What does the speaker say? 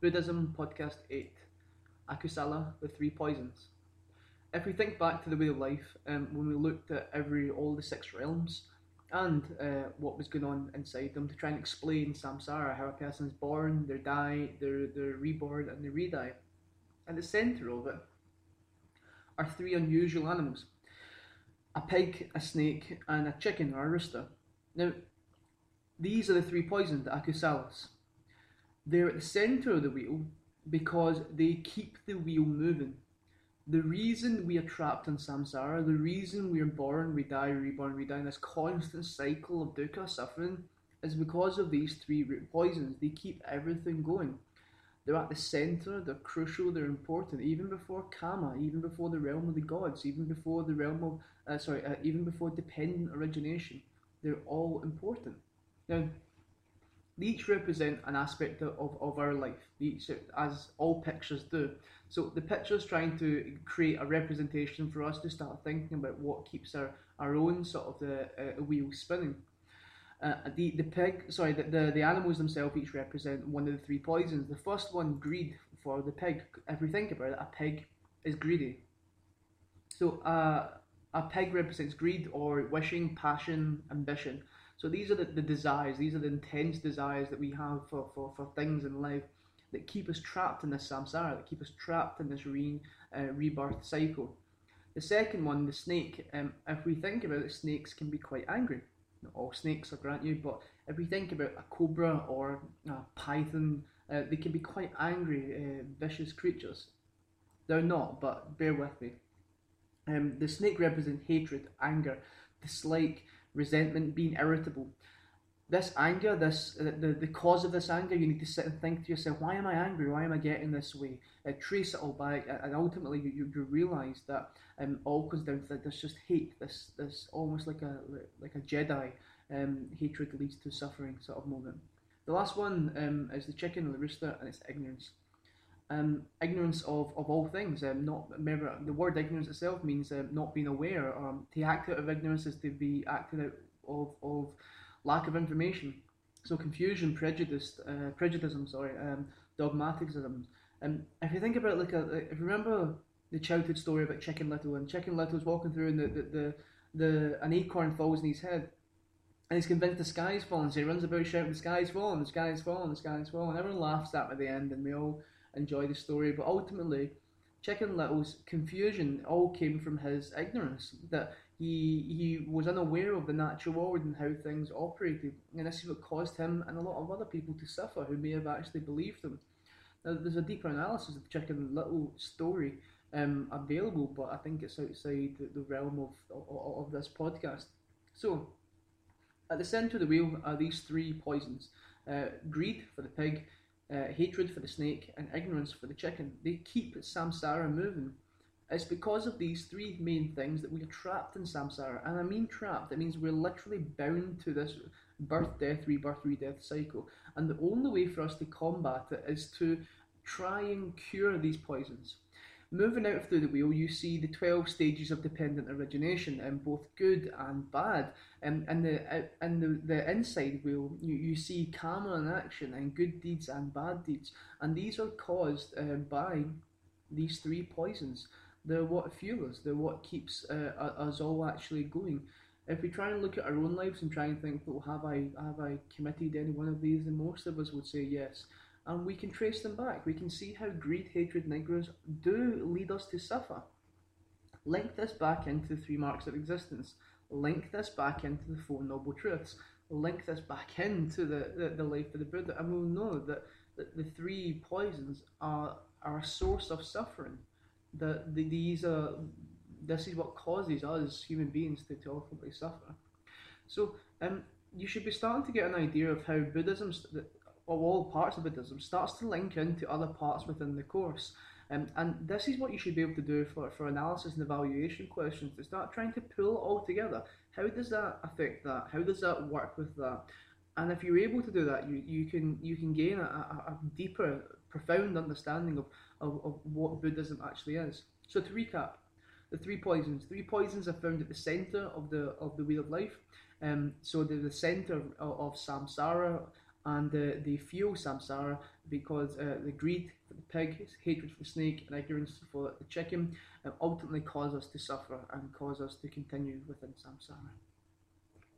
Buddhism Podcast 8 Akusala, the Three Poisons. If we think back to the way of life, um, when we looked at every all the six realms and uh, what was going on inside them to try and explain samsara, how a person is born, they die, they're, they're reborn, and they re-die. At the centre of it are three unusual animals a pig, a snake, and a chicken or a rooster. Now, these are the three poisons, the akusalas. They're at the centre of the wheel because they keep the wheel moving. The reason we are trapped in samsara, the reason we are born, we die, reborn, we die, in this constant cycle of dukkha, suffering, is because of these three root poisons. They keep everything going. They're at the centre, they're crucial, they're important, even before karma, even before the realm of the gods, even before the realm of, uh, sorry, uh, even before dependent origination. They're all important. Now, they each represent an aspect of, of our life, each, as all pictures do. So the picture's trying to create a representation for us to start thinking about what keeps our, our own sort of the uh, wheel spinning. Uh, the the pig, sorry, the, the, the animals themselves each represent one of the three poisons. The first one, greed, for the pig. If we think about it, a pig is greedy. So uh, a pig represents greed or wishing, passion, ambition. So these are the, the desires, these are the intense desires that we have for, for, for things in life that keep us trapped in this samsara, that keep us trapped in this re, uh, rebirth cycle. The second one, the snake, um, if we think about it, snakes can be quite angry. Not all snakes, I grant you, but if we think about a cobra or a python, uh, they can be quite angry, uh, vicious creatures. They're not, but bear with me. Um, the snake represents hatred, anger, dislike, resentment, being irritable. This anger, this uh, the, the cause of this anger, you need to sit and think to yourself, why am I angry? Why am I getting this way? Uh, trace it all back, and ultimately you, you, realise that um, all comes down to. There's just hate, this this almost like a like a Jedi um, hatred leads to suffering sort of moment. The last one um, is the chicken or the rooster, and it's ignorance. Um, ignorance of, of all things. Um, not remember the word ignorance itself means um, not being aware. Um, to act out of ignorance is to be acted out of, of lack of information. So confusion, prejudice, uh, prejudice. Sorry, um, dogmaticism. And if you think about like a, if you remember the childhood story about Chicken Little, and Chicken Little's walking through, and the the, the, the an acorn falls in his head, and he's convinced the sky's falling. So he runs about shouting, "The sky's falling! The sky's falling! The sky's falling!" Everyone laughs at him at the end, and we all enjoy the story. But ultimately, Chicken Little's confusion all came from his ignorance that he he was unaware of the natural world and how things operated, and this is what caused him and a lot of other people to suffer who may have actually believed him. Now, there's a deeper analysis of the Chicken Little story um, available, but I think it's outside the, the realm of, of, of this podcast. So, at the centre of the wheel are these three poisons: uh, greed for the pig, uh, hatred for the snake, and ignorance for the chicken. They keep samsara moving. It's because of these three main things that we are trapped in samsara. And I mean trapped, it means we're literally bound to this birth, death, rebirth, re-death cycle. And the only way for us to combat it is to try and cure these poisons. Moving out through the wheel, you see the 12 stages of dependent origination, and both good and bad. And in the in the, the inside wheel, you, you see karma in action, and good deeds and bad deeds. And these are caused uh, by these three poisons. They're what fuel us, they're what keeps uh, us all actually going. If we try and look at our own lives and try and think, well, have I have I committed any one of these? And most of us would say yes and we can trace them back. We can see how greed, hatred, and ignorance do lead us to suffer. Link this back into the three marks of existence. Link this back into the Four Noble Truths. Link this back into the, the, the life of the Buddha, and we'll know that, that the three poisons are, are a source of suffering. That the, these are, this is what causes us human beings to, to ultimately suffer. So, um, you should be starting to get an idea of how Buddhism, of all parts of Buddhism starts to link into other parts within the course. Um, and this is what you should be able to do for, for analysis and evaluation questions to start trying to pull it all together. How does that affect that? How does that work with that? And if you're able to do that, you, you can you can gain a, a, deeper, profound understanding of, of, of what Buddhism actually is. So to recap, the three poisons. Three poisons are found at the center of the of the wheel of life. Um, so they're the center of, of samsara, and uh, they fuel samsara because uh, the greed for the pig, hatred for the snake, and ignorance for the chicken uh, ultimately cause us to suffer and cause us to continue within samsara.